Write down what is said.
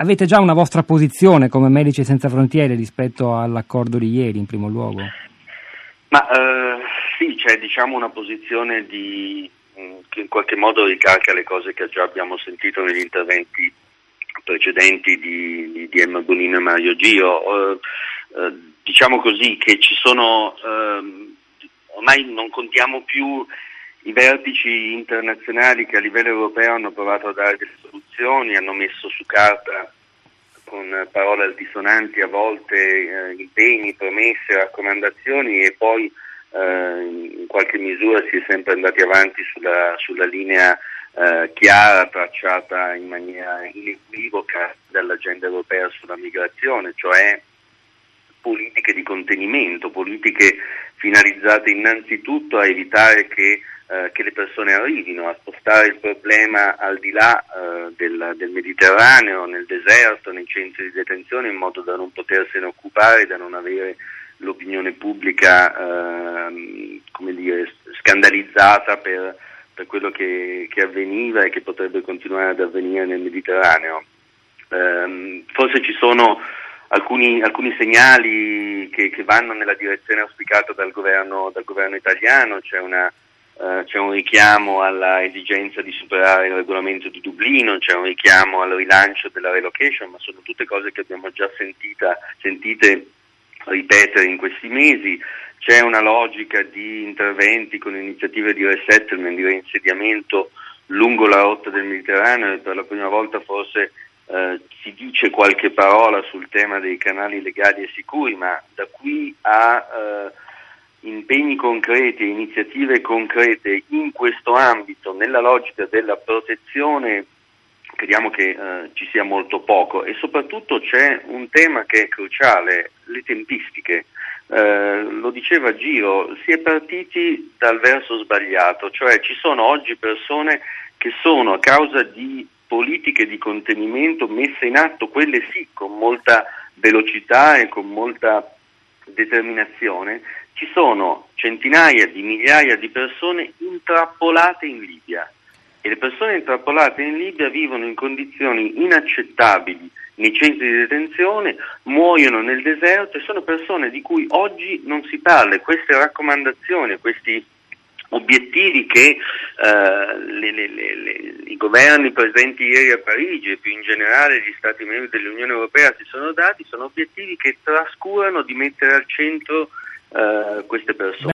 avete già una vostra posizione come Medici Senza Frontiere rispetto all'accordo di ieri in primo luogo? Ma eh, sì, c'è diciamo una posizione di, mm, che in qualche modo ricalca le cose che già abbiamo sentito negli interventi precedenti di, di, di Emma Bonino e Mario Gio. Eh, eh, diciamo così che ci sono, ehm, ormai non contiamo più i vertici internazionali che a livello europeo hanno provato a dare delle soluzioni, hanno messo su carta con parole altisonanti a volte eh, impegni, promesse, raccomandazioni e poi eh, in qualche misura si è sempre andati avanti sulla, sulla linea eh, chiara, tracciata in maniera inequivoca dall'agenda europea sulla migrazione, cioè politiche di contenimento, politiche finalizzate innanzitutto a evitare che, eh, che le persone arrivino, a spostare il problema al di là eh, del, del, Mediterraneo, nel deserto, nei centri di detenzione, in modo da non potersene occupare, da non avere l'opinione pubblica eh, dire, scandalizzata per, per quello che, che, avveniva e che potrebbe continuare ad avvenire nel Mediterraneo. Eh, forse ci sono alcuni, alcuni segnali che, che, vanno nella direzione auspicata dal governo, dal governo italiano, c'è, una, uh, c'è, un richiamo alla esigenza di superare il regolamento di Dublino, c'è un richiamo al rilancio della relocation, ma sono tutte cose che abbiamo già sentita, sentite ripetere in questi mesi. C'è una logica di interventi con iniziative di resettlement, di reinsediamento lungo la rotta del Mediterraneo e per la prima volta forse eh, si dice qualche parola sul tema dei canali legali e sicuri, ma da qui a eh, impegni concreti e iniziative concrete in questo ambito, nella logica della protezione, crediamo che eh, ci sia molto poco e soprattutto c'è un tema che è cruciale, le tempistiche. Eh, lo diceva Giro, si è partiti dal verso sbagliato, cioè ci sono oggi persone che sono a causa di politiche di contenimento messe in atto, quelle sì, con molta velocità e con molta determinazione, ci sono centinaia di migliaia di persone intrappolate in Libia e le persone intrappolate in Libia vivono in condizioni inaccettabili nei centri di detenzione, muoiono nel deserto e sono persone di cui oggi non si parla. Queste raccomandazioni, questi obiettivi che eh, le, le, le, governi presenti ieri a Parigi e più in generale gli Stati membri dell'Unione Europea si sono dati sono obiettivi che trascurano di mettere al centro eh, queste persone.